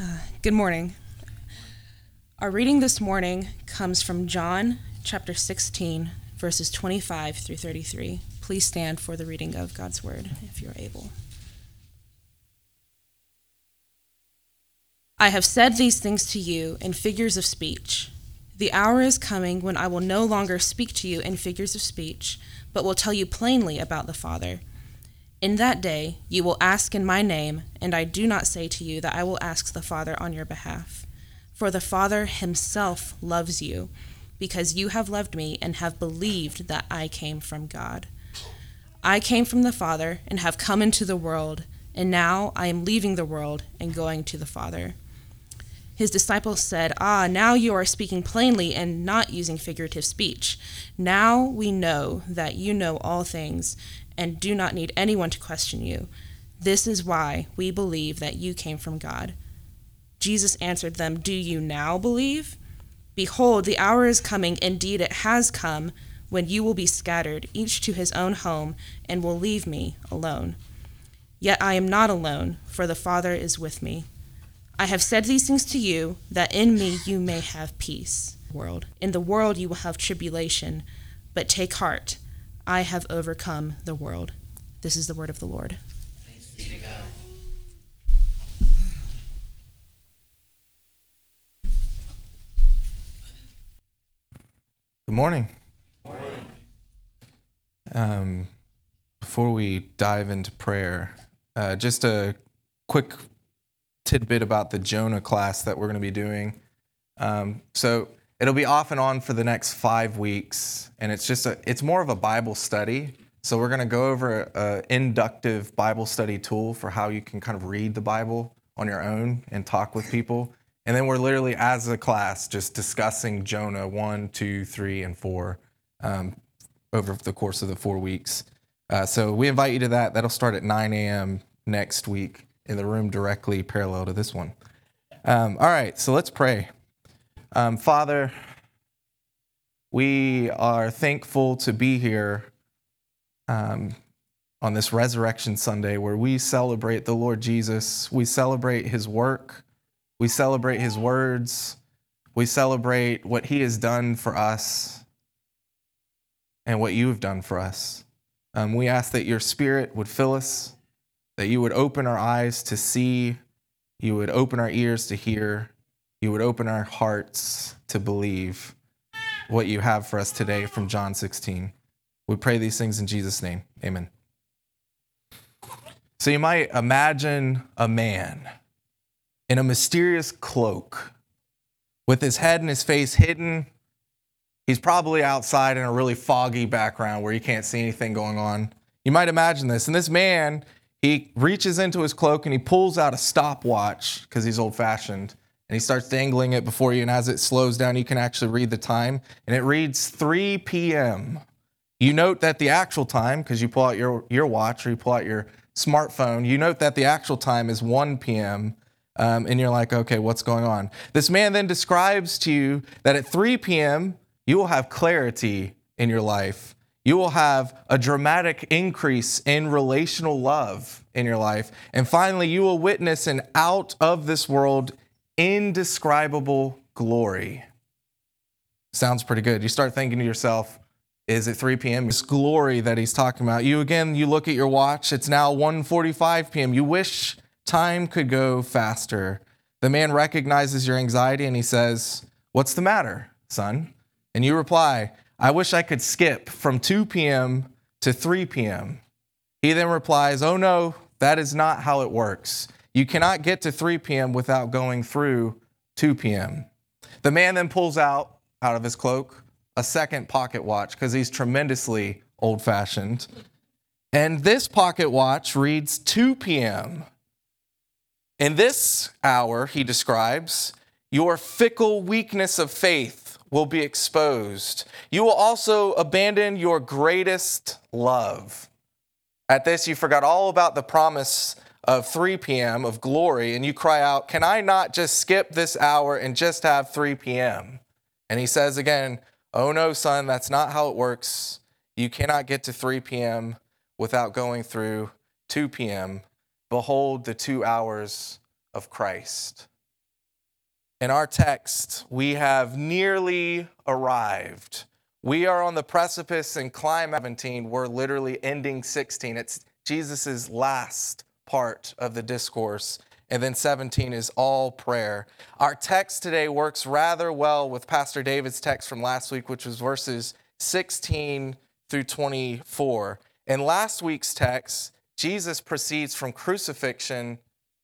Uh, good morning. Our reading this morning comes from John chapter 16, verses 25 through 33. Please stand for the reading of God's word if you're able. I have said these things to you in figures of speech. The hour is coming when I will no longer speak to you in figures of speech, but will tell you plainly about the Father. In that day you will ask in my name, and I do not say to you that I will ask the Father on your behalf. For the Father himself loves you, because you have loved me and have believed that I came from God. I came from the Father and have come into the world, and now I am leaving the world and going to the Father. His disciples said, Ah, now you are speaking plainly and not using figurative speech. Now we know that you know all things and do not need anyone to question you. This is why we believe that you came from God. Jesus answered them, Do you now believe? Behold, the hour is coming, indeed it has come, when you will be scattered, each to his own home, and will leave me alone. Yet I am not alone, for the Father is with me. I have said these things to you, that in me you may have peace. World. In the world you will have tribulation, but take heart. I have overcome the world. This is the word of the Lord. Good morning. morning. Um, before we dive into prayer, uh, just a quick tidbit about the Jonah class that we're going to be doing. Um, so it'll be off and on for the next five weeks, and it's just a it's more of a Bible study. So we're going to go over an inductive Bible study tool for how you can kind of read the Bible on your own and talk with people. And then we're literally, as a class, just discussing Jonah 1, 2, 3, and 4 um, over the course of the four weeks. Uh, so we invite you to that. That'll start at 9 a.m. next week in the room directly parallel to this one. Um, all right, so let's pray. Um, Father, we are thankful to be here um, on this Resurrection Sunday where we celebrate the Lord Jesus. We celebrate his work, we celebrate his words, we celebrate what he has done for us and what you have done for us. Um, we ask that your spirit would fill us that you would open our eyes to see, you would open our ears to hear, you would open our hearts to believe what you have for us today from John 16. We pray these things in Jesus' name. Amen. So you might imagine a man in a mysterious cloak with his head and his face hidden. He's probably outside in a really foggy background where you can't see anything going on. You might imagine this. And this man he reaches into his cloak and he pulls out a stopwatch because he's old fashioned and he starts dangling it before you. And as it slows down, you can actually read the time. And it reads 3 p.m. You note that the actual time, because you pull out your, your watch or you pull out your smartphone, you note that the actual time is 1 p.m. Um, and you're like, okay, what's going on? This man then describes to you that at 3 p.m., you will have clarity in your life you will have a dramatic increase in relational love in your life. And finally, you will witness an out of this world, indescribable glory. Sounds pretty good. You start thinking to yourself, is it 3 p.m.? This glory that he's talking about. You again, you look at your watch, it's now 1:45 p.m. You wish time could go faster. The man recognizes your anxiety and he says, What's the matter, son? And you reply, I wish I could skip from 2 p.m. to 3 p.m. He then replies, Oh no, that is not how it works. You cannot get to 3 p.m. without going through 2 p.m. The man then pulls out, out of his cloak, a second pocket watch because he's tremendously old fashioned. And this pocket watch reads 2 p.m. In this hour, he describes, your fickle weakness of faith will be exposed. You will also abandon your greatest love. At this, you forgot all about the promise of 3 p.m. of glory, and you cry out, Can I not just skip this hour and just have 3 p.m.? And he says again, Oh no, son, that's not how it works. You cannot get to 3 p.m. without going through 2 p.m. Behold the two hours of Christ. In our text, we have nearly arrived. We are on the precipice and climb 17. We're literally ending 16. It's Jesus' last part of the discourse. And then 17 is all prayer. Our text today works rather well with Pastor David's text from last week, which was verses 16 through 24. In last week's text, Jesus proceeds from crucifixion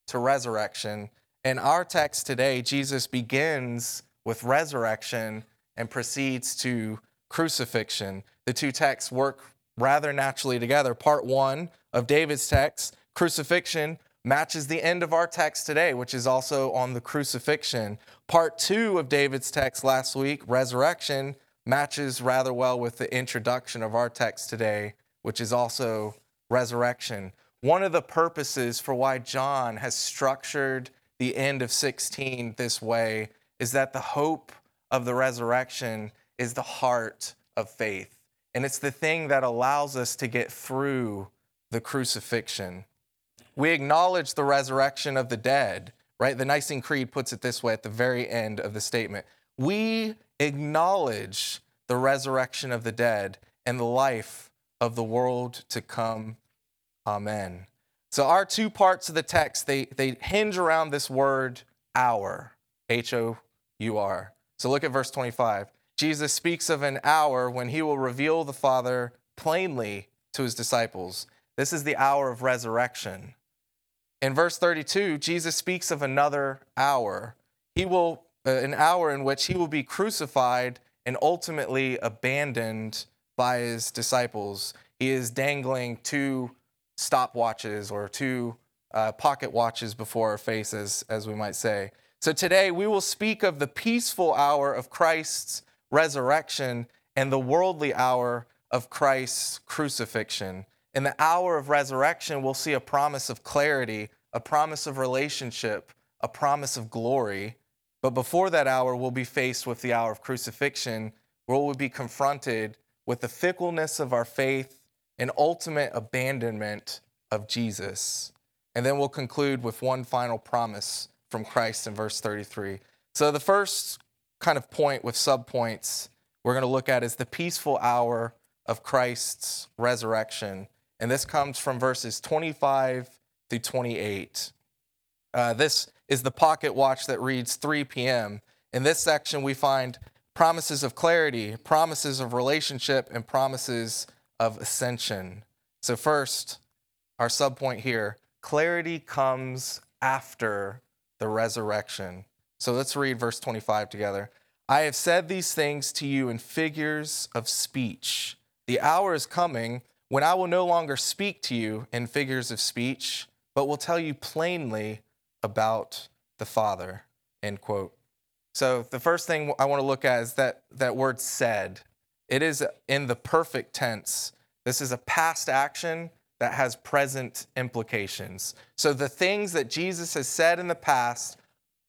to resurrection. In our text today, Jesus begins with resurrection and proceeds to crucifixion. The two texts work rather naturally together. Part one of David's text, crucifixion, matches the end of our text today, which is also on the crucifixion. Part two of David's text last week, resurrection, matches rather well with the introduction of our text today, which is also resurrection. One of the purposes for why John has structured the end of 16 this way is that the hope of the resurrection is the heart of faith. And it's the thing that allows us to get through the crucifixion. We acknowledge the resurrection of the dead, right? The Nicene Creed puts it this way at the very end of the statement. We acknowledge the resurrection of the dead and the life of the world to come. Amen. So our two parts of the text, they, they hinge around this word hour, H-O-U-R. So look at verse 25. Jesus speaks of an hour when he will reveal the Father plainly to his disciples. This is the hour of resurrection. In verse 32, Jesus speaks of another hour. He will, uh, an hour in which he will be crucified and ultimately abandoned by his disciples. He is dangling two stopwatches or two uh, pocket watches before our faces, as we might say. So today we will speak of the peaceful hour of Christ's resurrection and the worldly hour of Christ's crucifixion. In the hour of resurrection, we'll see a promise of clarity, a promise of relationship, a promise of glory. But before that hour, we'll be faced with the hour of crucifixion, where we'll be confronted with the fickleness of our faith and ultimate abandonment of Jesus. And then we'll conclude with one final promise from Christ in verse 33. So, the first kind of point with subpoints we're going to look at is the peaceful hour of Christ's resurrection. And this comes from verses 25 through 28. Uh, this is the pocket watch that reads 3 p.m. In this section, we find promises of clarity, promises of relationship, and promises of ascension. So, first, our subpoint here clarity comes after the resurrection. So, let's read verse 25 together. I have said these things to you in figures of speech. The hour is coming when I will no longer speak to you in figures of speech, but will tell you plainly about the Father. End quote. So the first thing I want to look at is that, that word said. It is in the perfect tense. This is a past action that has present implications. So the things that Jesus has said in the past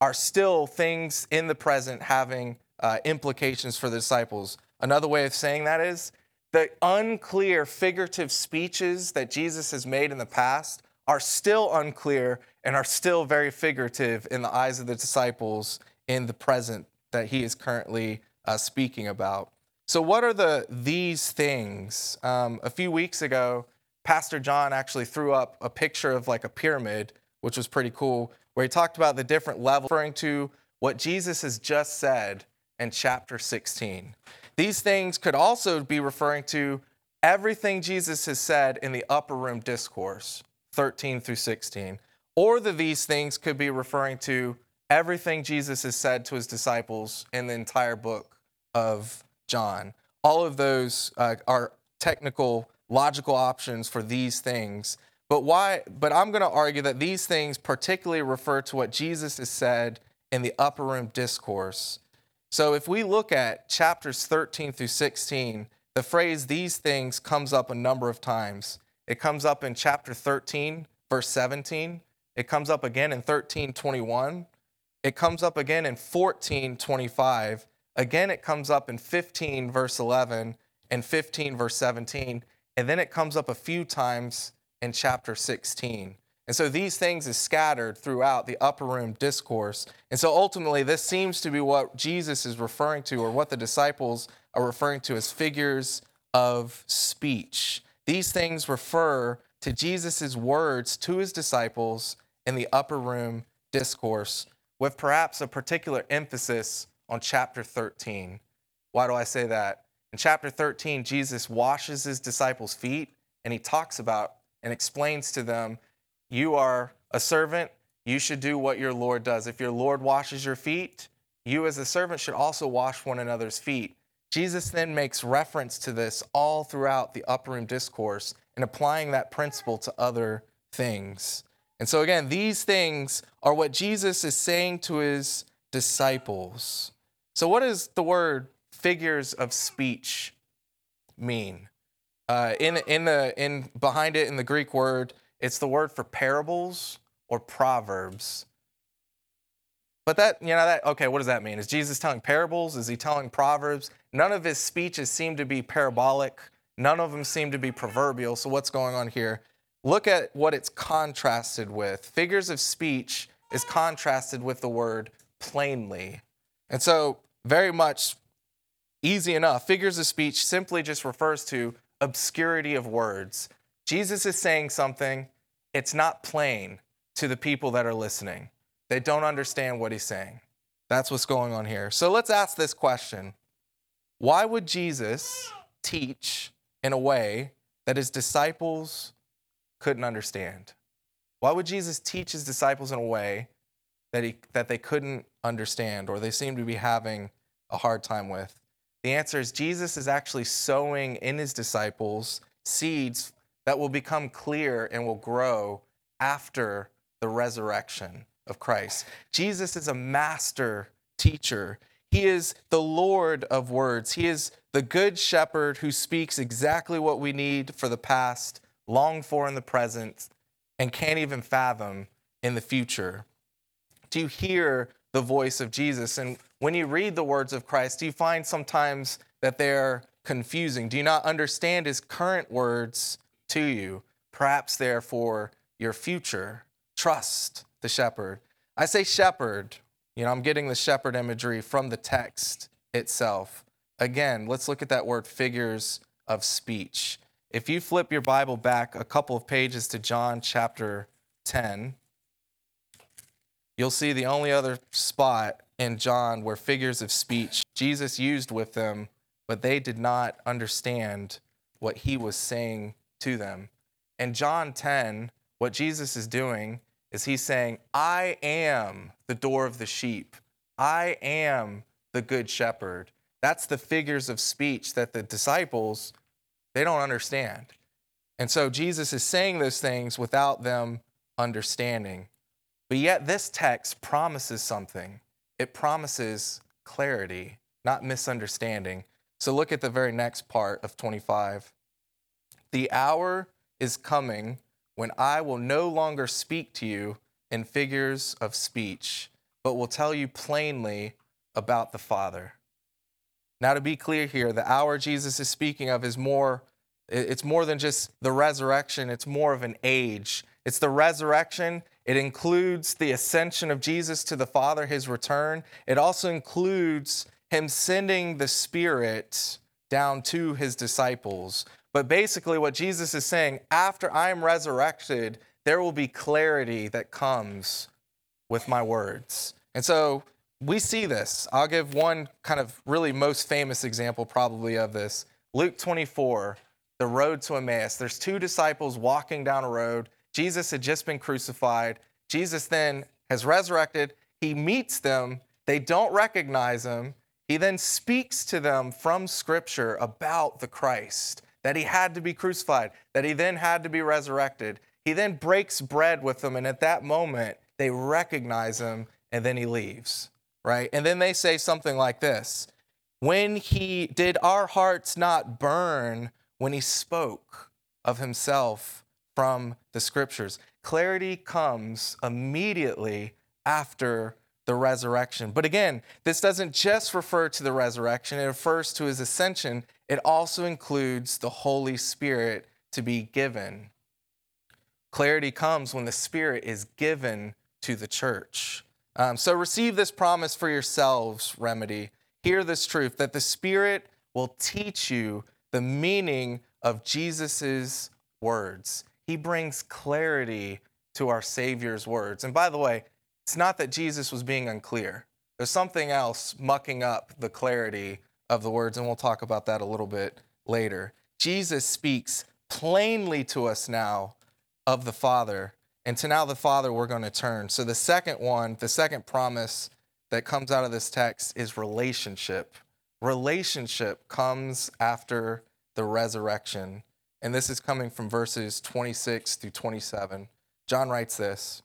are still things in the present having uh, implications for the disciples. Another way of saying that is the unclear figurative speeches that Jesus has made in the past are still unclear and are still very figurative in the eyes of the disciples in the present that he is currently uh, speaking about. So, what are the these things? Um, a few weeks ago, Pastor John actually threw up a picture of like a pyramid, which was pretty cool, where he talked about the different levels, referring to what Jesus has just said in chapter 16. These things could also be referring to everything Jesus has said in the upper room discourse, 13 through 16. Or the these things could be referring to everything Jesus has said to his disciples in the entire book of John. All of those uh, are technical, logical options for these things. But why? But I'm going to argue that these things particularly refer to what Jesus has said in the upper room discourse. So if we look at chapters 13 through 16, the phrase these things comes up a number of times. It comes up in chapter 13, verse 17. It comes up again in 13, 21. It comes up again in 14, 25. Again, it comes up in 15, verse 11, and 15, verse 17. And then it comes up a few times in chapter 16. And so these things is scattered throughout the upper room discourse. And so ultimately, this seems to be what Jesus is referring to, or what the disciples are referring to as figures of speech. These things refer to Jesus' words to his disciples in the upper room discourse, with perhaps a particular emphasis on chapter 13. Why do I say that? In chapter 13, Jesus washes his disciples' feet and he talks about and explains to them you are a servant, you should do what your Lord does. If your Lord washes your feet, you as a servant should also wash one another's feet. Jesus then makes reference to this all throughout the upper room discourse and applying that principle to other things. And so, again, these things are what Jesus is saying to his disciples. So, what does the word figures of speech mean? Uh, in, in the, in, behind it in the Greek word, it's the word for parables or proverbs. But that, you know, that, okay, what does that mean? Is Jesus telling parables? Is he telling proverbs? None of his speeches seem to be parabolic. None of them seem to be proverbial. So what's going on here? Look at what it's contrasted with. Figures of speech is contrasted with the word plainly. And so, very much easy enough. Figures of speech simply just refers to obscurity of words. Jesus is saying something, it's not plain to the people that are listening. They don't understand what he's saying. That's what's going on here. So let's ask this question Why would Jesus teach in a way that his disciples couldn't understand? Why would Jesus teach his disciples in a way that, he, that they couldn't understand or they seem to be having a hard time with? The answer is Jesus is actually sowing in his disciples seeds that will become clear and will grow after the resurrection of Christ. Jesus is a master teacher. He is the Lord of words. He is the good shepherd who speaks exactly what we need for the past, long for in the present, and can't even fathom in the future. Do you hear the voice of Jesus? And when you read the words of Christ, do you find sometimes that they're confusing? Do you not understand his current words to you, perhaps therefore your future. Trust the shepherd. I say shepherd, you know, I'm getting the shepherd imagery from the text itself. Again, let's look at that word figures of speech. If you flip your Bible back a couple of pages to John chapter 10, you'll see the only other spot in John where figures of speech Jesus used with them, but they did not understand what he was saying to them. In John 10, what Jesus is doing is he's saying, I am the door of the sheep. I am the good shepherd. That's the figures of speech that the disciples they don't understand. And so Jesus is saying those things without them understanding. But yet this text promises something. It promises clarity, not misunderstanding. So look at the very next part of 25. The hour is coming when I will no longer speak to you in figures of speech, but will tell you plainly about the Father. Now, to be clear here, the hour Jesus is speaking of is more, it's more than just the resurrection, it's more of an age. It's the resurrection. It includes the ascension of Jesus to the Father, his return. It also includes him sending the Spirit down to his disciples, but basically, what Jesus is saying, after I am resurrected, there will be clarity that comes with my words. And so we see this. I'll give one kind of really most famous example, probably, of this Luke 24, the road to Emmaus. There's two disciples walking down a road. Jesus had just been crucified. Jesus then has resurrected. He meets them. They don't recognize him. He then speaks to them from Scripture about the Christ that he had to be crucified, that he then had to be resurrected. He then breaks bread with them, and at that moment, they recognize him, and then he leaves, right? And then they say something like this When he did our hearts not burn when he spoke of himself from the scriptures? Clarity comes immediately after the resurrection. But again, this doesn't just refer to the resurrection, it refers to his ascension. It also includes the Holy Spirit to be given. Clarity comes when the Spirit is given to the church. Um, so receive this promise for yourselves, Remedy. Hear this truth that the Spirit will teach you the meaning of Jesus' words. He brings clarity to our Savior's words. And by the way, it's not that Jesus was being unclear, there's something else mucking up the clarity of the words, and we'll talk about that a little bit later. Jesus speaks plainly to us now of the Father. And to now the Father, we're going to turn. So the second one, the second promise that comes out of this text is relationship. Relationship comes after the resurrection. And this is coming from verses 26 through 27. John writes this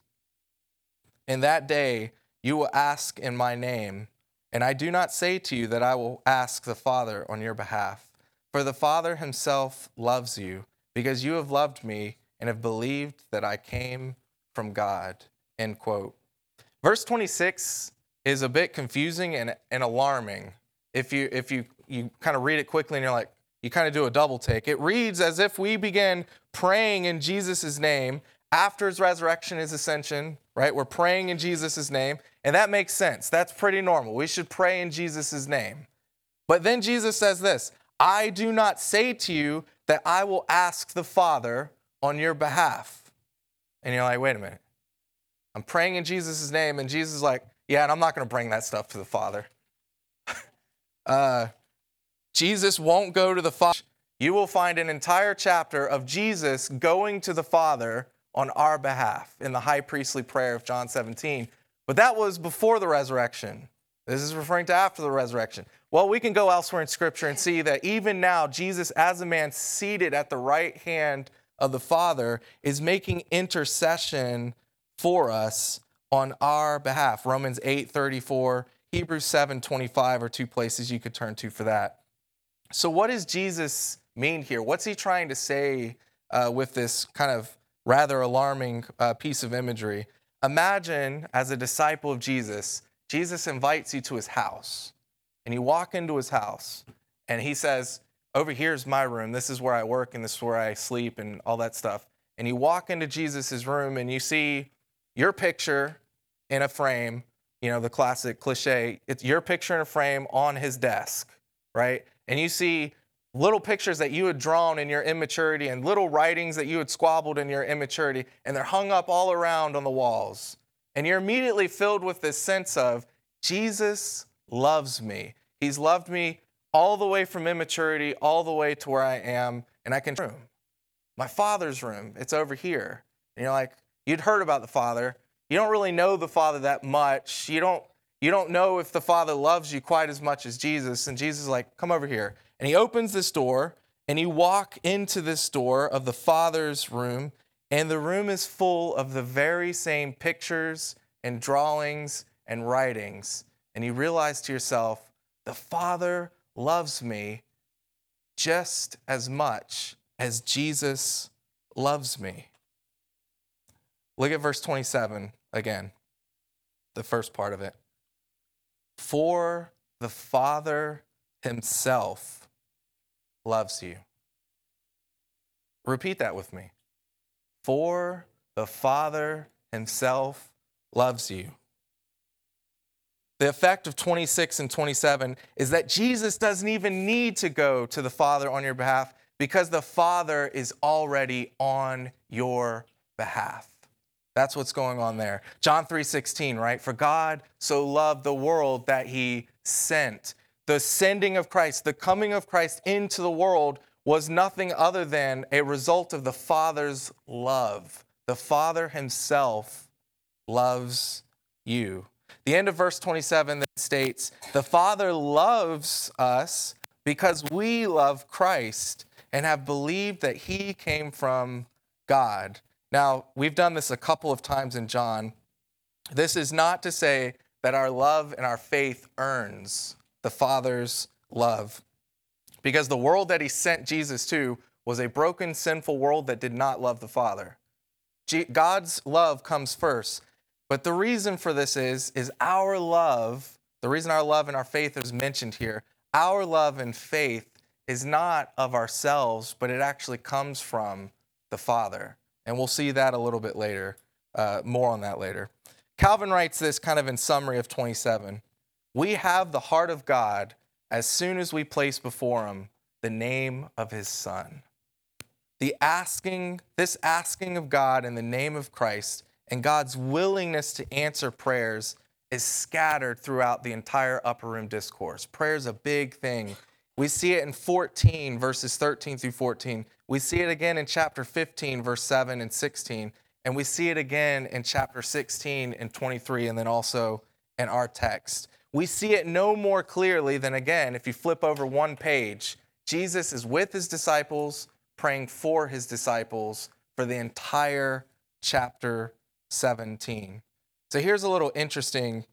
In that day you will ask in my name, and I do not say to you that I will ask the Father on your behalf. For the Father himself loves you, because you have loved me and have believed that I came from God. End quote. Verse 26 is a bit confusing and, and alarming. If you if you you kind of read it quickly and you're like, you kind of do a double take. It reads as if we began praying in Jesus' name after his resurrection, his ascension, right? We're praying in Jesus' name, and that makes sense. That's pretty normal. We should pray in Jesus' name. But then Jesus says this I do not say to you that I will ask the Father on your behalf. And you're like, wait a minute. I'm praying in Jesus' name, and Jesus is like, yeah, and I'm not going to bring that stuff to the Father. uh, Jesus won't go to the Father. You will find an entire chapter of Jesus going to the Father on our behalf in the high priestly prayer of John 17. But that was before the resurrection. This is referring to after the resurrection. Well, we can go elsewhere in Scripture and see that even now, Jesus, as a man seated at the right hand of the Father, is making intercession for us on our behalf. Romans 8 34, Hebrews 7 25 are two places you could turn to for that. So, what does Jesus mean here? What's he trying to say uh, with this kind of rather alarming uh, piece of imagery? Imagine as a disciple of Jesus, Jesus invites you to his house, and you walk into his house, and he says, Over here's my room. This is where I work, and this is where I sleep, and all that stuff. And you walk into Jesus' room, and you see your picture in a frame, you know, the classic cliche. It's your picture in a frame on his desk, right? and you see little pictures that you had drawn in your immaturity and little writings that you had squabbled in your immaturity, and they're hung up all around on the walls. And you're immediately filled with this sense of, Jesus loves me. He's loved me all the way from immaturity, all the way to where I am, and I can room. My father's room, it's over here. And you're like, you'd heard about the father. You don't really know the father that much. You don't you don't know if the Father loves you quite as much as Jesus. And Jesus is like, come over here. And he opens this door, and you walk into this door of the Father's room, and the room is full of the very same pictures and drawings and writings. And you realize to yourself, the Father loves me just as much as Jesus loves me. Look at verse 27 again, the first part of it. For the Father himself loves you. Repeat that with me. For the Father himself loves you. The effect of 26 and 27 is that Jesus doesn't even need to go to the Father on your behalf because the Father is already on your behalf. That's what's going on there. John 3:16, right? For God so loved the world that he sent. The sending of Christ, the coming of Christ into the world was nothing other than a result of the Father's love. The Father himself loves you. The end of verse 27 that states, "The Father loves us because we love Christ and have believed that he came from God." Now, we've done this a couple of times in John. This is not to say that our love and our faith earns the Father's love, because the world that He sent Jesus to was a broken, sinful world that did not love the Father. God's love comes first. But the reason for this is, is our love, the reason our love and our faith is mentioned here, our love and faith is not of ourselves, but it actually comes from the Father. And we'll see that a little bit later, uh, more on that later. Calvin writes this kind of in summary of 27. We have the heart of God as soon as we place before him the name of his son. The asking, this asking of God in the name of Christ and God's willingness to answer prayers is scattered throughout the entire upper room discourse. Prayer is a big thing. We see it in 14, verses 13 through 14. We see it again in chapter 15, verse 7 and 16. And we see it again in chapter 16 and 23, and then also in our text. We see it no more clearly than, again, if you flip over one page, Jesus is with his disciples, praying for his disciples for the entire chapter 17. So here's a little interesting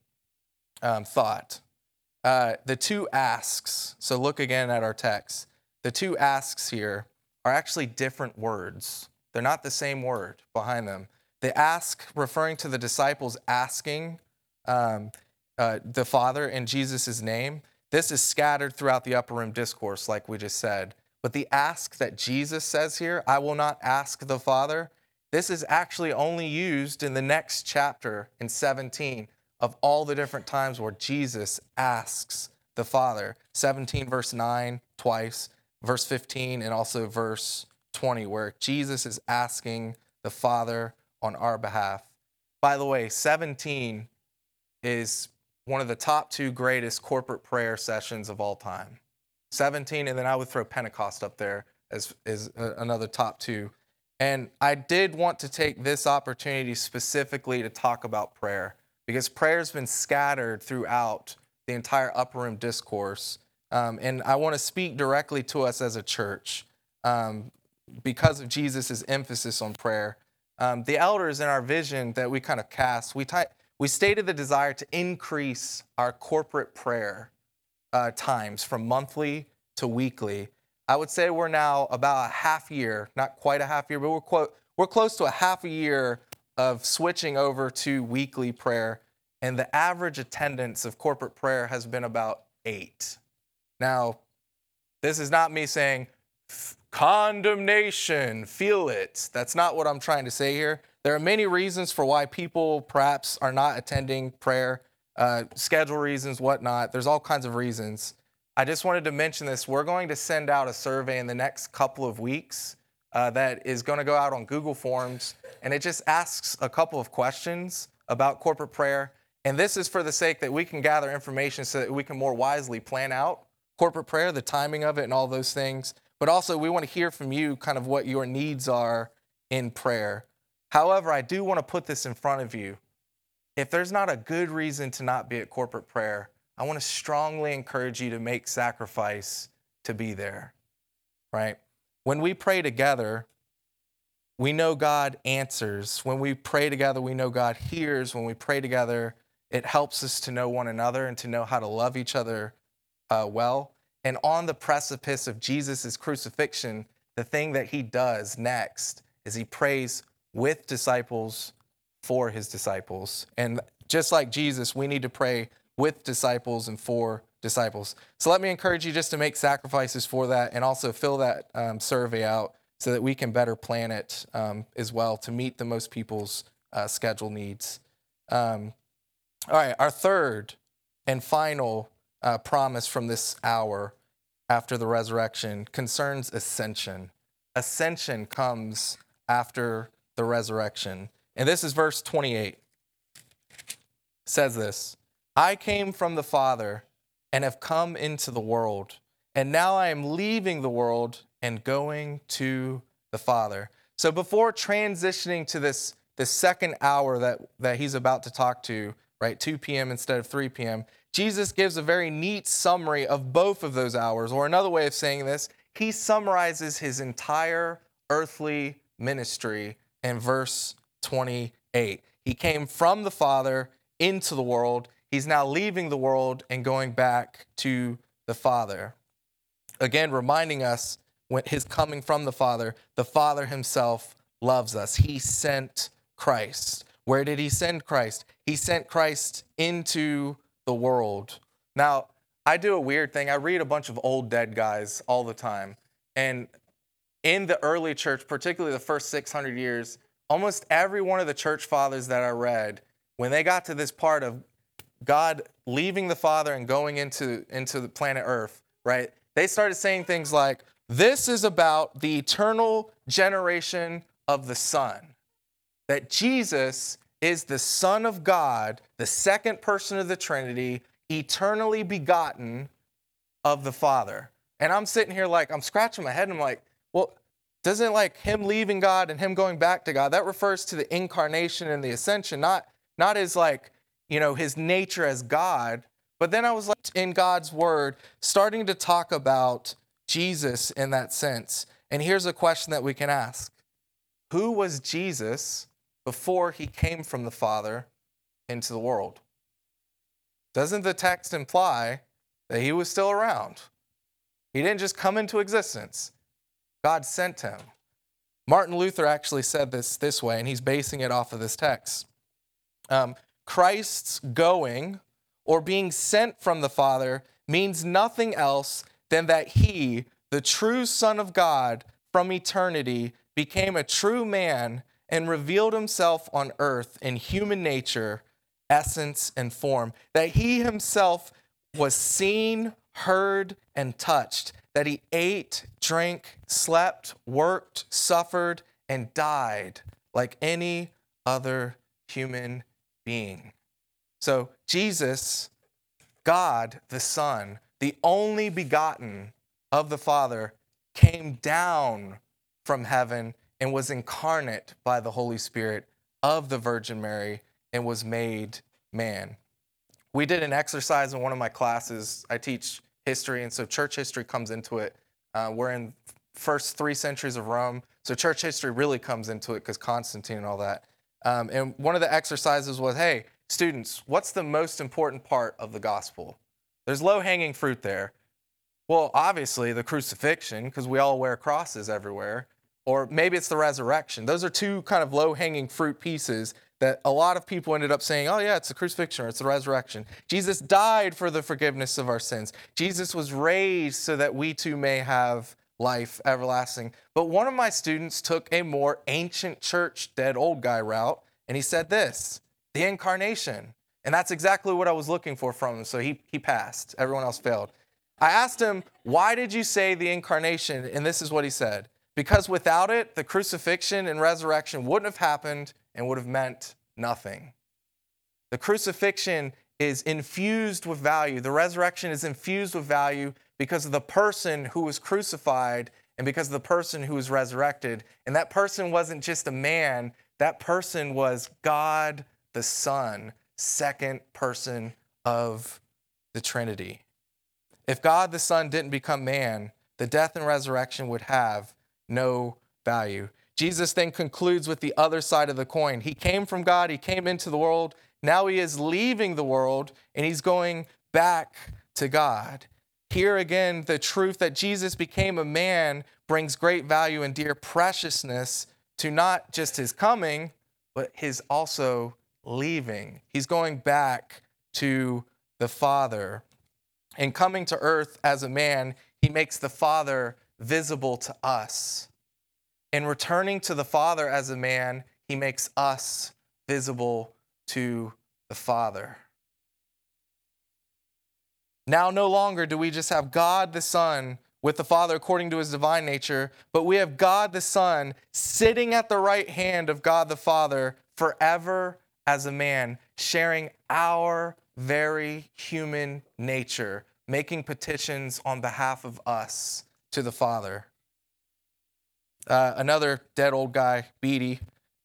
um, thought. Uh, the two asks, so look again at our text. The two asks here are actually different words. They're not the same word behind them. The ask, referring to the disciples asking um, uh, the Father in Jesus' name, this is scattered throughout the upper room discourse, like we just said. But the ask that Jesus says here, I will not ask the Father, this is actually only used in the next chapter in 17 of all the different times where Jesus asks the Father. 17, verse 9, twice, verse 15, and also verse 20, where Jesus is asking the Father on our behalf. By the way, 17 is one of the top two greatest corporate prayer sessions of all time. 17, and then I would throw Pentecost up there as, as another top two. And I did want to take this opportunity specifically to talk about prayer because prayer has been scattered throughout the entire upper room discourse. Um, and I want to speak directly to us as a church um, because of Jesus' emphasis on prayer. Um, the elders in our vision that we kind of cast, we, ty- we stated the desire to increase our corporate prayer uh, times from monthly to weekly. I would say we're now about a half year, not quite a half year, but we're, we're close to a half a year of switching over to weekly prayer. And the average attendance of corporate prayer has been about eight. Now, this is not me saying condemnation, feel it. That's not what I'm trying to say here. There are many reasons for why people perhaps are not attending prayer, uh, schedule reasons, whatnot. There's all kinds of reasons. I just wanted to mention this. We're going to send out a survey in the next couple of weeks uh, that is going to go out on Google Forms, and it just asks a couple of questions about corporate prayer. And this is for the sake that we can gather information so that we can more wisely plan out corporate prayer, the timing of it, and all those things. But also, we want to hear from you kind of what your needs are in prayer. However, I do want to put this in front of you. If there's not a good reason to not be at corporate prayer, I want to strongly encourage you to make sacrifice to be there, right? When we pray together, we know God answers. When we pray together, we know God hears. When we pray together, it helps us to know one another and to know how to love each other uh, well. And on the precipice of Jesus' crucifixion, the thing that he does next is he prays with disciples for his disciples. And just like Jesus, we need to pray with disciples and for disciples. So let me encourage you just to make sacrifices for that and also fill that um, survey out so that we can better plan it um, as well to meet the most people's uh, schedule needs. Um, all right, our third and final uh, promise from this hour after the resurrection concerns ascension. Ascension comes after the resurrection. And this is verse 28. It says this I came from the Father and have come into the world. And now I am leaving the world and going to the Father. So before transitioning to this, this second hour that, that he's about to talk to, right, 2 p.m. instead of 3 p.m., Jesus gives a very neat summary of both of those hours. Or another way of saying this, he summarizes his entire earthly ministry in verse 28. He came from the Father into the world he's now leaving the world and going back to the Father. Again, reminding us when his coming from the Father, the Father himself loves us. He sent Christ. Where did he send Christ? He sent Christ into the world. Now, I do a weird thing. I read a bunch of old dead guys all the time. And in the early church, particularly the first 600 years, almost every one of the church fathers that I read, when they got to this part of God leaving the Father and going into, into the planet Earth, right? They started saying things like, This is about the eternal generation of the Son. That Jesus is the Son of God, the second person of the Trinity, eternally begotten of the Father. And I'm sitting here like, I'm scratching my head and I'm like, doesn't like him leaving God and him going back to God, that refers to the incarnation and the ascension, not, not as like, you know, his nature as God. But then I was like in God's word, starting to talk about Jesus in that sense. And here's a question that we can ask Who was Jesus before he came from the Father into the world? Doesn't the text imply that he was still around? He didn't just come into existence, God sent him. Martin Luther actually said this this way, and he's basing it off of this text. Um, Christ's going or being sent from the Father means nothing else than that he, the true Son of God from eternity, became a true man and revealed himself on earth in human nature, essence, and form. That he himself was seen, heard, and touched. That he ate, drank, slept, worked, suffered, and died like any other human being. So, Jesus, God the Son, the only begotten of the Father, came down from heaven and was incarnate by the Holy Spirit of the Virgin Mary and was made man. We did an exercise in one of my classes. I teach history, and so church history comes into it. Uh, we're in first three centuries of Rome, so church history really comes into it because Constantine and all that. Um, and one of the exercises was, hey, students, what's the most important part of the gospel? There's low hanging fruit there. Well, obviously, the crucifixion, because we all wear crosses everywhere or maybe it's the resurrection. Those are two kind of low hanging fruit pieces that a lot of people ended up saying, oh, yeah, it's the crucifixion or it's the resurrection. Jesus died for the forgiveness of our sins. Jesus was raised so that we too may have life everlasting. But one of my students took a more ancient church, dead old guy route, and he said this the incarnation. And that's exactly what I was looking for from him. So he, he passed, everyone else failed. I asked him, why did you say the incarnation? And this is what he said because without it, the crucifixion and resurrection wouldn't have happened and would have meant nothing. The crucifixion is infused with value. The resurrection is infused with value because of the person who was crucified and because of the person who was resurrected. And that person wasn't just a man, that person was God the Son, second person of the Trinity. If God the Son didn't become man, the death and resurrection would have no value. Jesus then concludes with the other side of the coin. He came from God, he came into the world. Now he is leaving the world and he's going back to God. Here again, the truth that Jesus became a man brings great value and dear preciousness to not just his coming, but his also leaving. He's going back to the Father. And coming to earth as a man, he makes the Father visible to us. In returning to the Father as a man, he makes us visible to the Father. Now, no longer do we just have God the Son with the Father according to his divine nature, but we have God the Son sitting at the right hand of God the Father forever as a man, sharing our very human nature, making petitions on behalf of us to the Father. Uh, another dead old guy, Bede,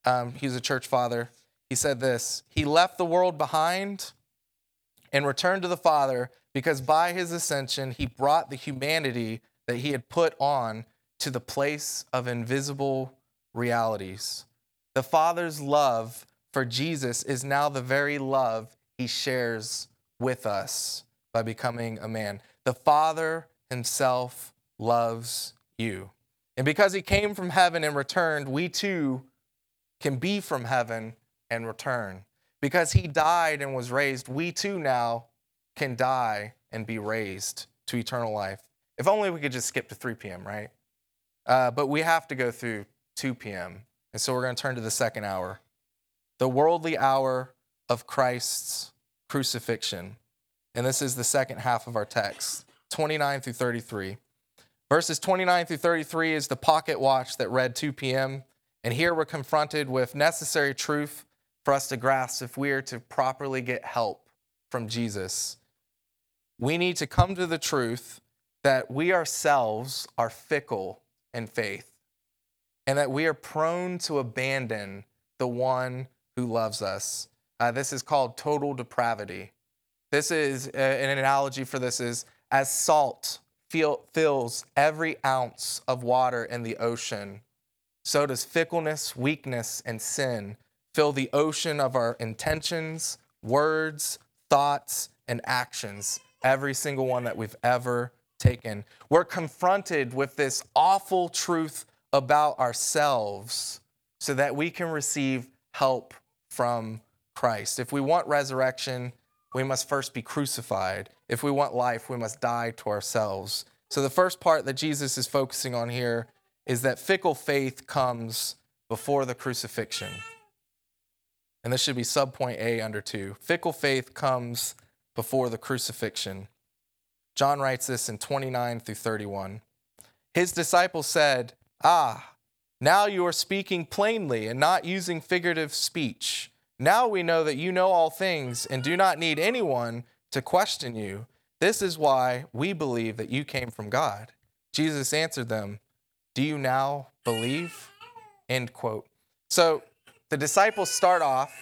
um, he's a church father. He said this He left the world behind and returned to the Father because by his ascension he brought the humanity that he had put on to the place of invisible realities. The Father's love for Jesus is now the very love he shares with us by becoming a man. The Father himself loves you. And because he came from heaven and returned, we too can be from heaven and return. Because he died and was raised, we too now can die and be raised to eternal life. If only we could just skip to 3 p.m., right? uh, but we have to go through 2 p.m. And so we're going to turn to the second hour, the worldly hour of Christ's crucifixion. And this is the second half of our text, 29 through 33. Verses 29 through 33 is the pocket watch that read 2 p.m. And here we're confronted with necessary truth for us to grasp if we are to properly get help from Jesus. We need to come to the truth that we ourselves are fickle in faith and that we are prone to abandon the one who loves us. Uh, this is called total depravity. This is uh, an analogy for this is as salt feel, fills every ounce of water in the ocean, so does fickleness, weakness, and sin fill the ocean of our intentions, words, thoughts, and actions, every single one that we've ever taken. We're confronted with this awful truth about ourselves so that we can receive help from Christ. If we want resurrection, we must first be crucified. If we want life, we must die to ourselves. So, the first part that Jesus is focusing on here is that fickle faith comes before the crucifixion. And this should be subpoint A under two. Fickle faith comes before the crucifixion. John writes this in 29 through 31. His disciples said, Ah, now you are speaking plainly and not using figurative speech. Now we know that you know all things and do not need anyone to question you. This is why we believe that you came from God. Jesus answered them, Do you now believe? End quote. So the disciples start off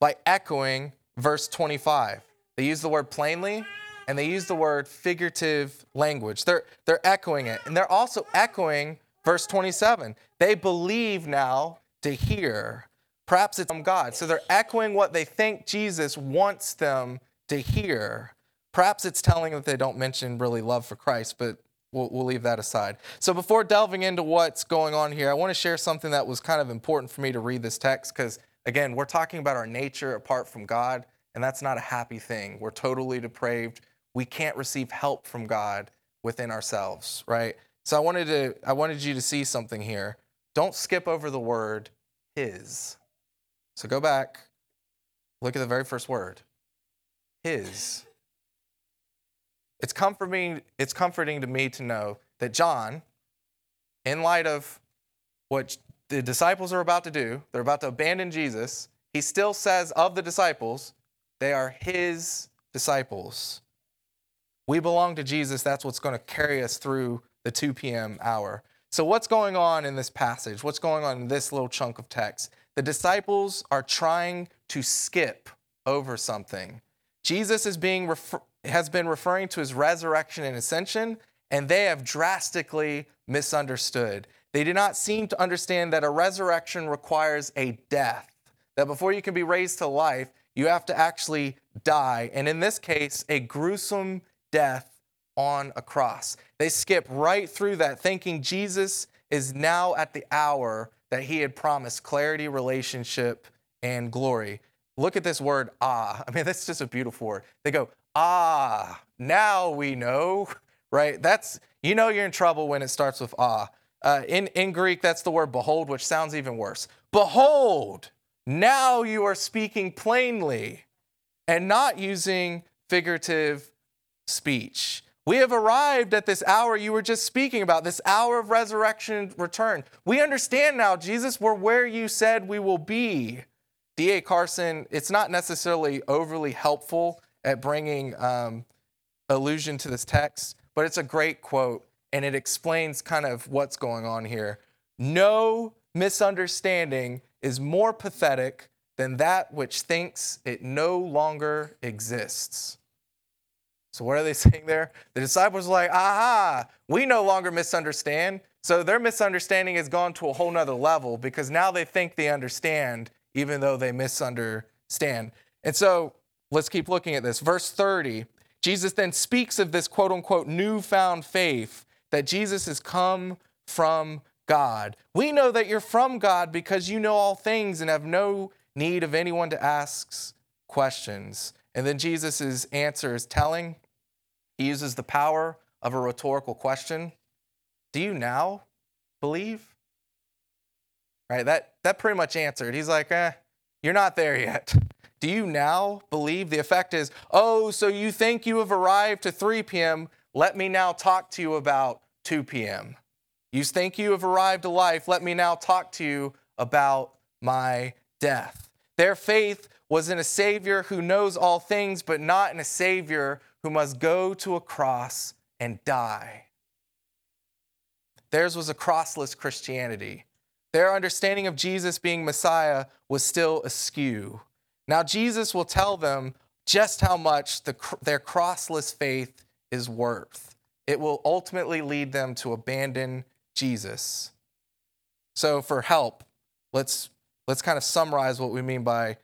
by echoing verse 25. They use the word plainly and they use the word figurative language. They're, they're echoing it. And they're also echoing verse 27. They believe now to hear. Perhaps it's from God. So they're echoing what they think Jesus wants them to hear. Perhaps it's telling that they don't mention really love for Christ, but we'll, we'll leave that aside. So before delving into what's going on here, I want to share something that was kind of important for me to read this text because, again, we're talking about our nature apart from God, and that's not a happy thing. We're totally depraved. We can't receive help from God within ourselves, right? So I wanted to I wanted you to see something here. Don't skip over the word his. So go back. Look at the very first word. His. It's comforting it's comforting to me to know that John in light of what the disciples are about to do, they're about to abandon Jesus, he still says of the disciples, they are his disciples. We belong to Jesus. That's what's going to carry us through the 2 p.m. hour. So, what's going on in this passage? What's going on in this little chunk of text? The disciples are trying to skip over something. Jesus is being refer- has been referring to his resurrection and ascension, and they have drastically misunderstood. They do not seem to understand that a resurrection requires a death, that before you can be raised to life, you have to actually die. And in this case, a gruesome death on a cross. They skip right through that, thinking Jesus is now at the hour that he had promised clarity, relationship, and glory. Look at this word, ah. I mean, that's just a beautiful word. They go, ah, now we know, right? That's, you know, you're in trouble when it starts with ah. Uh, in, in Greek, that's the word behold, which sounds even worse. Behold, now you are speaking plainly and not using figurative speech. We have arrived at this hour you were just speaking about, this hour of resurrection and return. We understand now, Jesus, we're where you said we will be. D.A. Carson, it's not necessarily overly helpful at bringing um, allusion to this text, but it's a great quote and it explains kind of what's going on here. No misunderstanding is more pathetic than that which thinks it no longer exists. So, what are they saying there? The disciples are like, aha, we no longer misunderstand. So, their misunderstanding has gone to a whole nother level because now they think they understand, even though they misunderstand. And so, let's keep looking at this. Verse 30, Jesus then speaks of this quote unquote newfound faith that Jesus has come from God. We know that you're from God because you know all things and have no need of anyone to ask questions. And then Jesus' answer is telling. He uses the power of a rhetorical question Do you now believe? Right? That that pretty much answered. He's like, eh, you're not there yet. Do you now believe? The effect is, oh, so you think you have arrived to 3 p.m. Let me now talk to you about 2 p.m. You think you have arrived to life. Let me now talk to you about my death. Their faith was in a Savior who knows all things, but not in a Savior who must go to a cross and die. Theirs was a crossless Christianity. Their understanding of Jesus being Messiah was still askew. Now, Jesus will tell them just how much the, their crossless faith is worth. It will ultimately lead them to abandon Jesus. So, for help, let's, let's kind of summarize what we mean by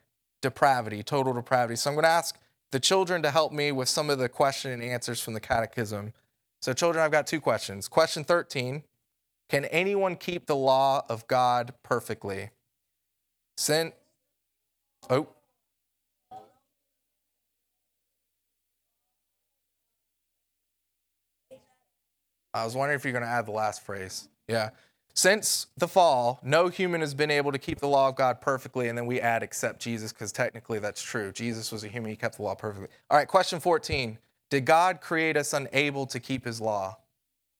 depravity, total depravity. So, I'm going to ask the children to help me with some of the question and answers from the catechism. So, children, I've got two questions. Question 13 Can anyone keep the law of God perfectly? Sin. Oh. I was wondering if you're going to add the last phrase. Yeah. Since the fall, no human has been able to keep the law of God perfectly, and then we add except Jesus, because technically that's true. Jesus was a human, he kept the law perfectly. All right, question 14. Did God create us unable to keep his law?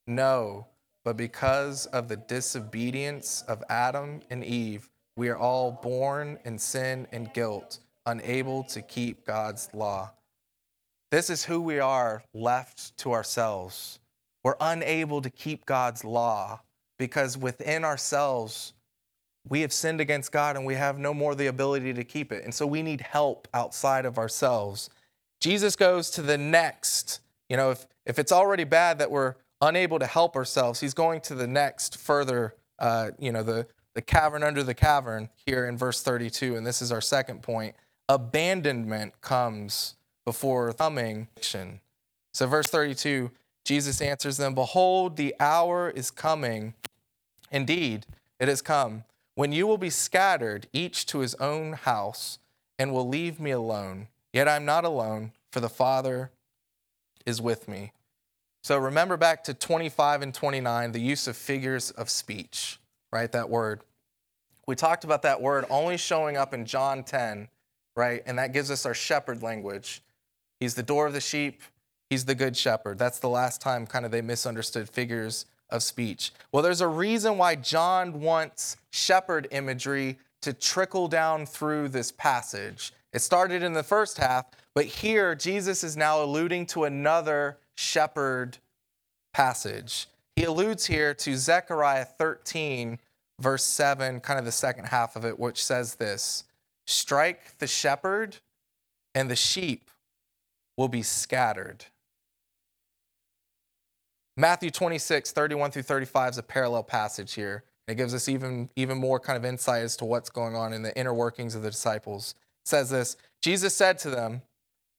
No, but because of the disobedience of Adam and Eve, we are all born in sin and guilt, unable to keep God's law. This is who we are left to ourselves. We're unable to keep God's law because within ourselves, we have sinned against God and we have no more the ability to keep it. And so we need help outside of ourselves. Jesus goes to the next, you know, if, if it's already bad that we're unable to help ourselves, he's going to the next further, uh, you know, the, the cavern under the cavern here in verse 32. And this is our second point. Abandonment comes before coming. So, verse 32 Jesus answers them, Behold, the hour is coming. Indeed, it has come, when you will be scattered, each to his own house, and will leave me alone. Yet I'm not alone, for the Father is with me. So remember back to 25 and 29, the use of figures of speech, right? That word. We talked about that word only showing up in John 10, right? And that gives us our shepherd language. He's the door of the sheep, He's the good shepherd. That's the last time kind of they misunderstood figures of speech. Well, there's a reason why John wants shepherd imagery to trickle down through this passage. It started in the first half, but here Jesus is now alluding to another shepherd passage. He alludes here to Zechariah 13, verse 7, kind of the second half of it, which says this Strike the shepherd, and the sheep will be scattered. Matthew 26, 31 through 35 is a parallel passage here. It gives us even, even more kind of insight as to what's going on in the inner workings of the disciples. It says this Jesus said to them,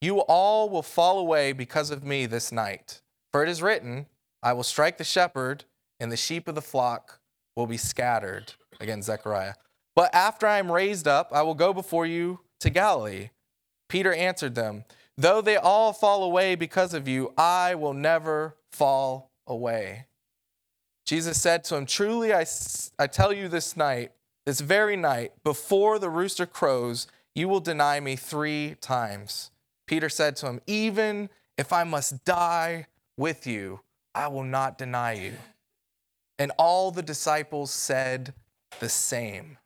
You all will fall away because of me this night. For it is written, I will strike the shepherd, and the sheep of the flock will be scattered. Again, Zechariah. But after I am raised up, I will go before you to Galilee. Peter answered them, Though they all fall away because of you, I will never fall away. Jesus said to him, Truly I, I tell you this night, this very night, before the rooster crows, you will deny me three times. Peter said to him, Even if I must die with you, I will not deny you. And all the disciples said the same.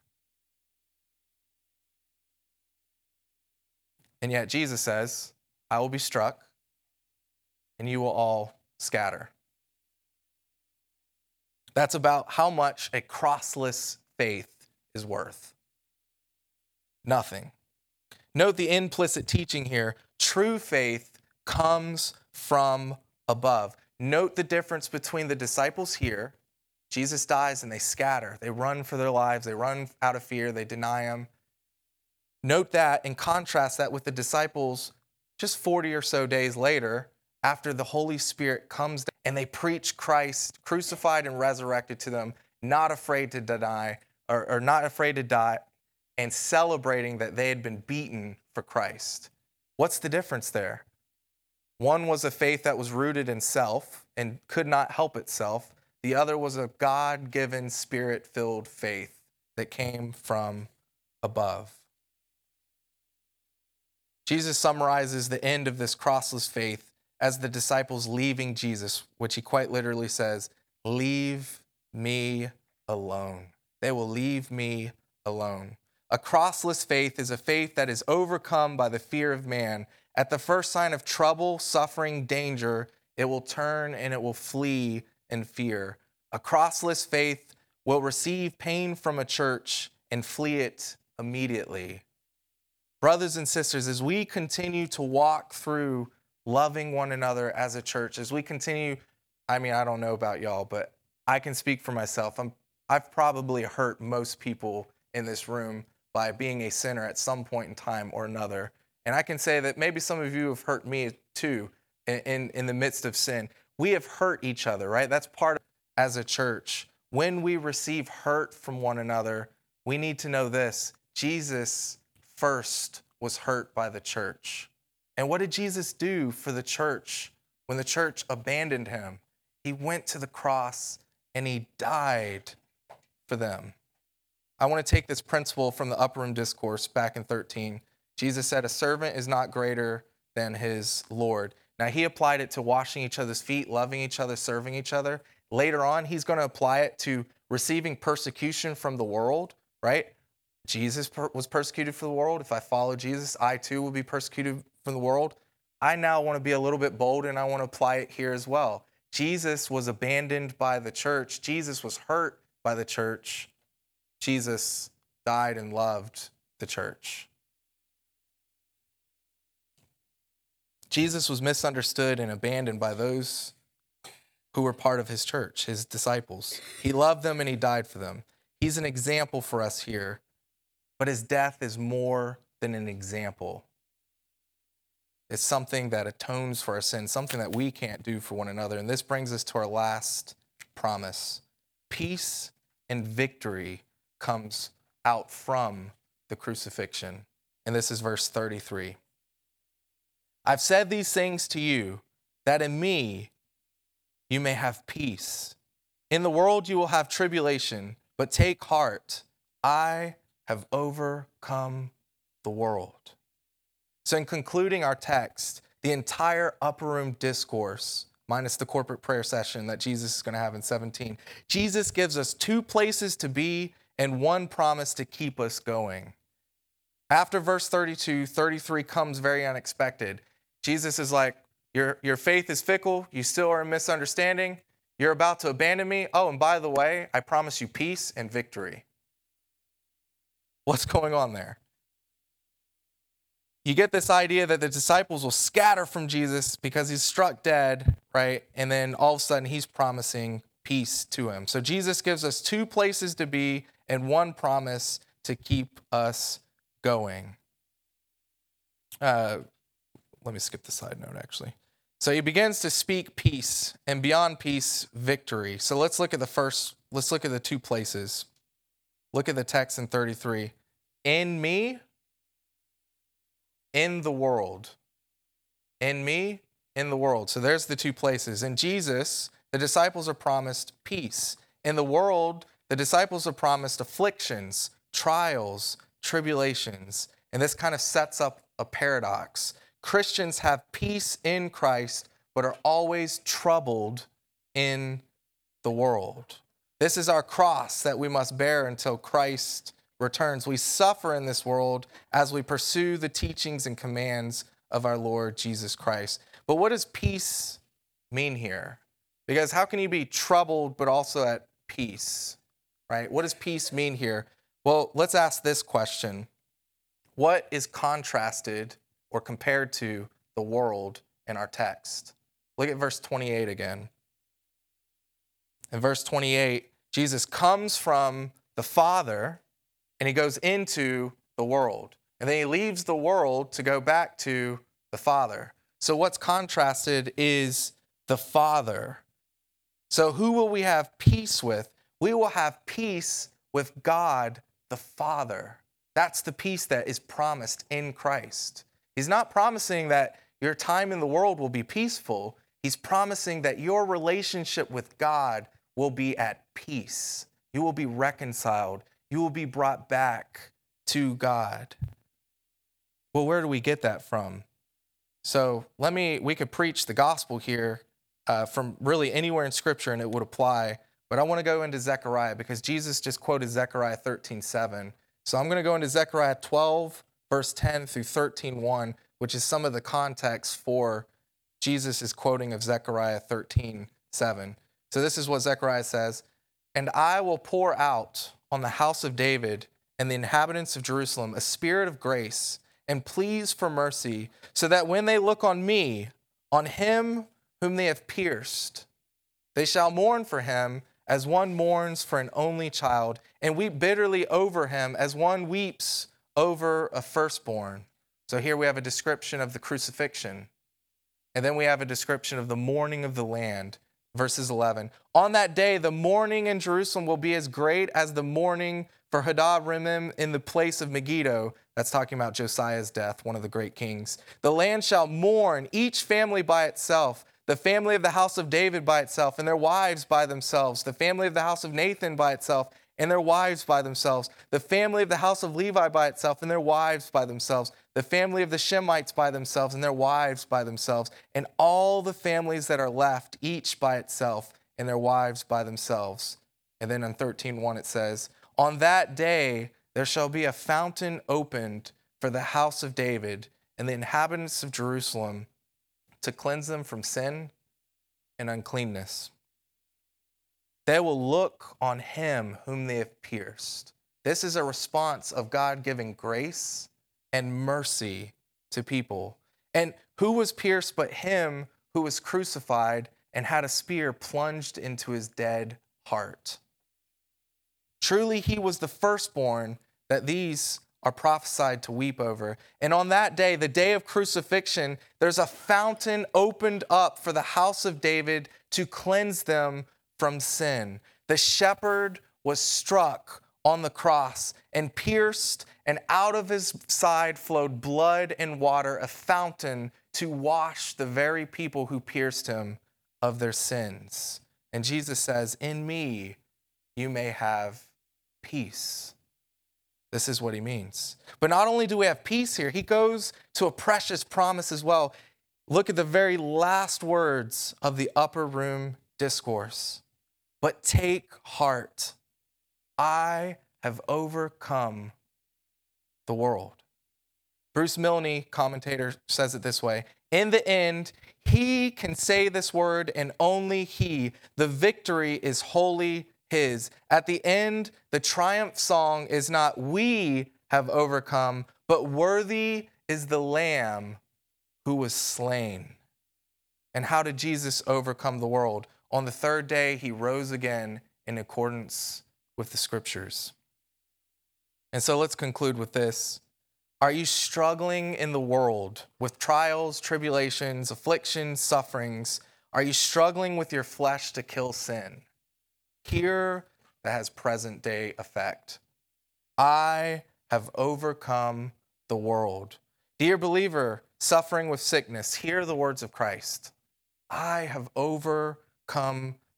And yet Jesus says, I will be struck, and you will all scatter. That's about how much a crossless faith is worth. Nothing. Note the implicit teaching here. True faith comes from above. Note the difference between the disciples here. Jesus dies and they scatter. They run for their lives. They run out of fear. They deny him. Note that and contrast that with the disciples just 40 or so days later after the Holy Spirit comes down and they preach Christ crucified and resurrected to them, not afraid to deny or, or not afraid to die, and celebrating that they had been beaten for Christ. What's the difference there? One was a faith that was rooted in self and could not help itself. the other was a God given, spirit filled faith that came from above. Jesus summarizes the end of this crossless faith as the disciples leaving Jesus, which he quite literally says, Leave me alone. They will leave me alone. A crossless faith is a faith that is overcome by the fear of man. At the first sign of trouble, suffering, danger, it will turn and it will flee in fear. A crossless faith will receive pain from a church and flee it immediately. Brothers and sisters, as we continue to walk through loving one another as a church, as we continue, I mean, I don't know about y'all, but I can speak for myself. I'm, I've probably hurt most people in this room by being a sinner at some point in time or another. And I can say that maybe some of you have hurt me too in, in, in the midst of sin. We have hurt each other, right? That's part of as a church. When we receive hurt from one another, we need to know this Jesus first was hurt by the church. And what did Jesus do for the church when the church abandoned him? He went to the cross and he died for them. I want to take this principle from the upper room discourse back in 13. Jesus said, A servant is not greater than his Lord. Now, he applied it to washing each other's feet, loving each other, serving each other. Later on, he's going to apply it to receiving persecution from the world, right? Jesus was persecuted for the world. If I follow Jesus, I too will be persecuted from the world. I now want to be a little bit bold and I want to apply it here as well. Jesus was abandoned by the church, Jesus was hurt by the church. Jesus died and loved the church. Jesus was misunderstood and abandoned by those who were part of his church, his disciples. He loved them and he died for them. He's an example for us here, but his death is more than an example. It's something that atones for our sins, something that we can't do for one another. And this brings us to our last promise peace and victory comes out from the crucifixion. And this is verse 33. I've said these things to you that in me you may have peace. In the world you will have tribulation, but take heart. I have overcome the world. So, in concluding our text, the entire upper room discourse, minus the corporate prayer session that Jesus is going to have in 17, Jesus gives us two places to be and one promise to keep us going. After verse 32, 33 comes very unexpected. Jesus is like, your, your faith is fickle. You still are a misunderstanding. You're about to abandon me. Oh, and by the way, I promise you peace and victory. What's going on there? You get this idea that the disciples will scatter from Jesus because he's struck dead, right? And then all of a sudden he's promising peace to him. So Jesus gives us two places to be and one promise to keep us going. Uh, let me skip the side note actually. So he begins to speak peace and beyond peace, victory. So let's look at the first, let's look at the two places. Look at the text in 33. In me, in the world. In me, in the world. So there's the two places. In Jesus, the disciples are promised peace. In the world, the disciples are promised afflictions, trials, tribulations. And this kind of sets up a paradox. Christians have peace in Christ, but are always troubled in the world. This is our cross that we must bear until Christ returns. We suffer in this world as we pursue the teachings and commands of our Lord Jesus Christ. But what does peace mean here? Because how can you be troubled but also at peace? Right? What does peace mean here? Well, let's ask this question What is contrasted or compared to the world in our text. Look at verse 28 again. In verse 28, Jesus comes from the Father and he goes into the world. And then he leaves the world to go back to the Father. So, what's contrasted is the Father. So, who will we have peace with? We will have peace with God the Father. That's the peace that is promised in Christ. He's not promising that your time in the world will be peaceful. He's promising that your relationship with God will be at peace. You will be reconciled. You will be brought back to God. Well, where do we get that from? So let me, we could preach the gospel here uh, from really anywhere in scripture and it would apply. But I want to go into Zechariah because Jesus just quoted Zechariah 13 7. So I'm going to go into Zechariah 12, verse 10 through 13 1, which is some of the context for Jesus' quoting of Zechariah 13 7. So this is what Zechariah says And I will pour out on the house of David and the inhabitants of Jerusalem a spirit of grace and pleas for mercy, so that when they look on me, on him whom they have pierced, they shall mourn for him as one mourns for an only child, and weep bitterly over him as one weeps over a firstborn. So here we have a description of the crucifixion. And then we have a description of the mourning of the land. Verses 11. On that day, the mourning in Jerusalem will be as great as the mourning for Hadad Rimmon in the place of Megiddo. That's talking about Josiah's death, one of the great kings. The land shall mourn, each family by itself the family of the house of David by itself, and their wives by themselves, the family of the house of Nathan by itself, and their wives by themselves, the family of the house of Levi by itself, and their wives by themselves, the family of the Shemites by themselves, and their wives by themselves, and all the families that are left, each by itself, and their wives by themselves. And then in 13:1 it says, On that day there shall be a fountain opened for the house of David and the inhabitants of Jerusalem to cleanse them from sin and uncleanness. They will look on him whom they have pierced. This is a response of God giving grace and mercy to people. And who was pierced but him who was crucified and had a spear plunged into his dead heart? Truly, he was the firstborn that these are prophesied to weep over. And on that day, the day of crucifixion, there's a fountain opened up for the house of David to cleanse them from sin. The shepherd was struck on the cross and pierced, and out of his side flowed blood and water, a fountain to wash the very people who pierced him of their sins. And Jesus says, In me you may have peace. This is what he means. But not only do we have peace here, he goes to a precious promise as well. Look at the very last words of the upper room discourse. But take heart, I have overcome the world. Bruce Milne, commentator, says it this way In the end, he can say this word, and only he. The victory is wholly his. At the end, the triumph song is not we have overcome, but worthy is the Lamb who was slain. And how did Jesus overcome the world? On the third day, he rose again in accordance with the scriptures. And so let's conclude with this. Are you struggling in the world with trials, tribulations, afflictions, sufferings? Are you struggling with your flesh to kill sin? Here, that has present day effect. I have overcome the world. Dear believer, suffering with sickness, hear the words of Christ. I have overcome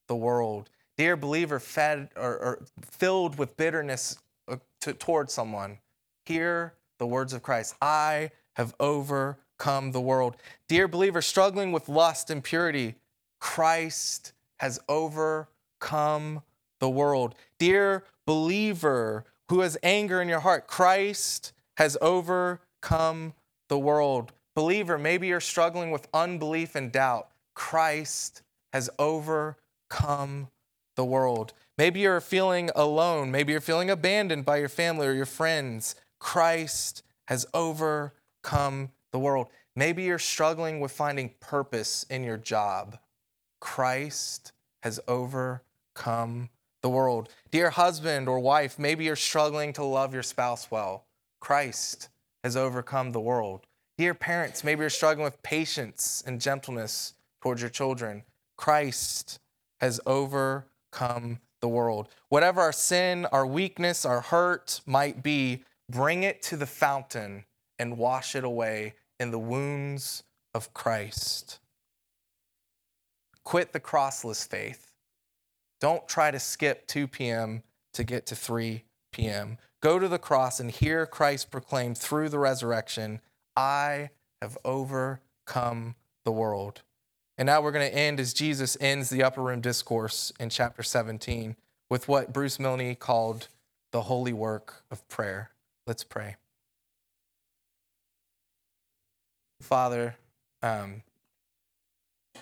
the world. Dear believer, fed or, or filled with bitterness uh, to, towards someone, hear the words of Christ. I have overcome the world. Dear believer, struggling with lust and purity, Christ has overcome overcome the world. Dear believer who has anger in your heart, Christ has overcome the world. Believer, maybe you're struggling with unbelief and doubt. Christ has overcome the world. Maybe you're feeling alone. Maybe you're feeling abandoned by your family or your friends. Christ has overcome the world. Maybe you're struggling with finding purpose in your job. Christ has overcome the world. Dear husband or wife, maybe you're struggling to love your spouse well. Christ has overcome the world. Dear parents, maybe you're struggling with patience and gentleness towards your children. Christ has overcome the world. Whatever our sin, our weakness, our hurt might be, bring it to the fountain and wash it away in the wounds of Christ. Quit the crossless faith Don't try to skip 2 p.m. to get to 3 p.m. Go to the cross and hear Christ proclaim through the resurrection, I have overcome the world. And now we're going to end as Jesus ends the upper room discourse in chapter 17 with what Bruce Milne called the holy work of prayer. Let's pray. Father, um,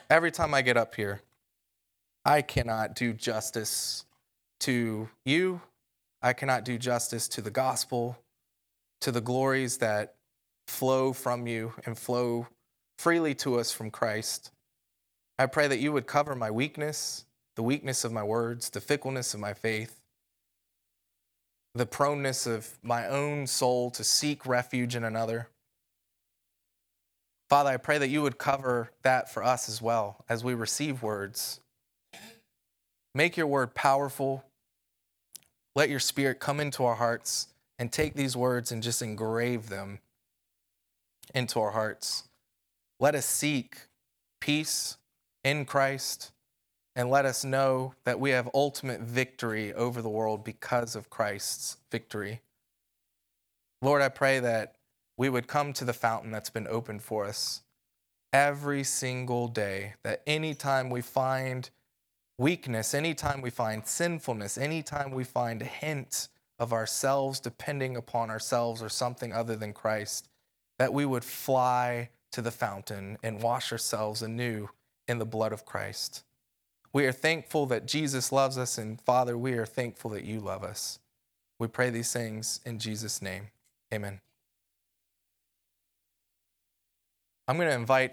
every time I get up here, I cannot do justice to you. I cannot do justice to the gospel, to the glories that flow from you and flow freely to us from Christ. I pray that you would cover my weakness, the weakness of my words, the fickleness of my faith, the proneness of my own soul to seek refuge in another. Father, I pray that you would cover that for us as well as we receive words. Make your word powerful. Let your spirit come into our hearts and take these words and just engrave them into our hearts. Let us seek peace in Christ and let us know that we have ultimate victory over the world because of Christ's victory. Lord, I pray that we would come to the fountain that's been opened for us every single day. That anytime we find weakness, anytime we find sinfulness, anytime we find a hint of ourselves depending upon ourselves or something other than Christ, that we would fly to the fountain and wash ourselves anew in the blood of Christ. We are thankful that Jesus loves us, and Father, we are thankful that you love us. We pray these things in Jesus' name. Amen. I'm going to invite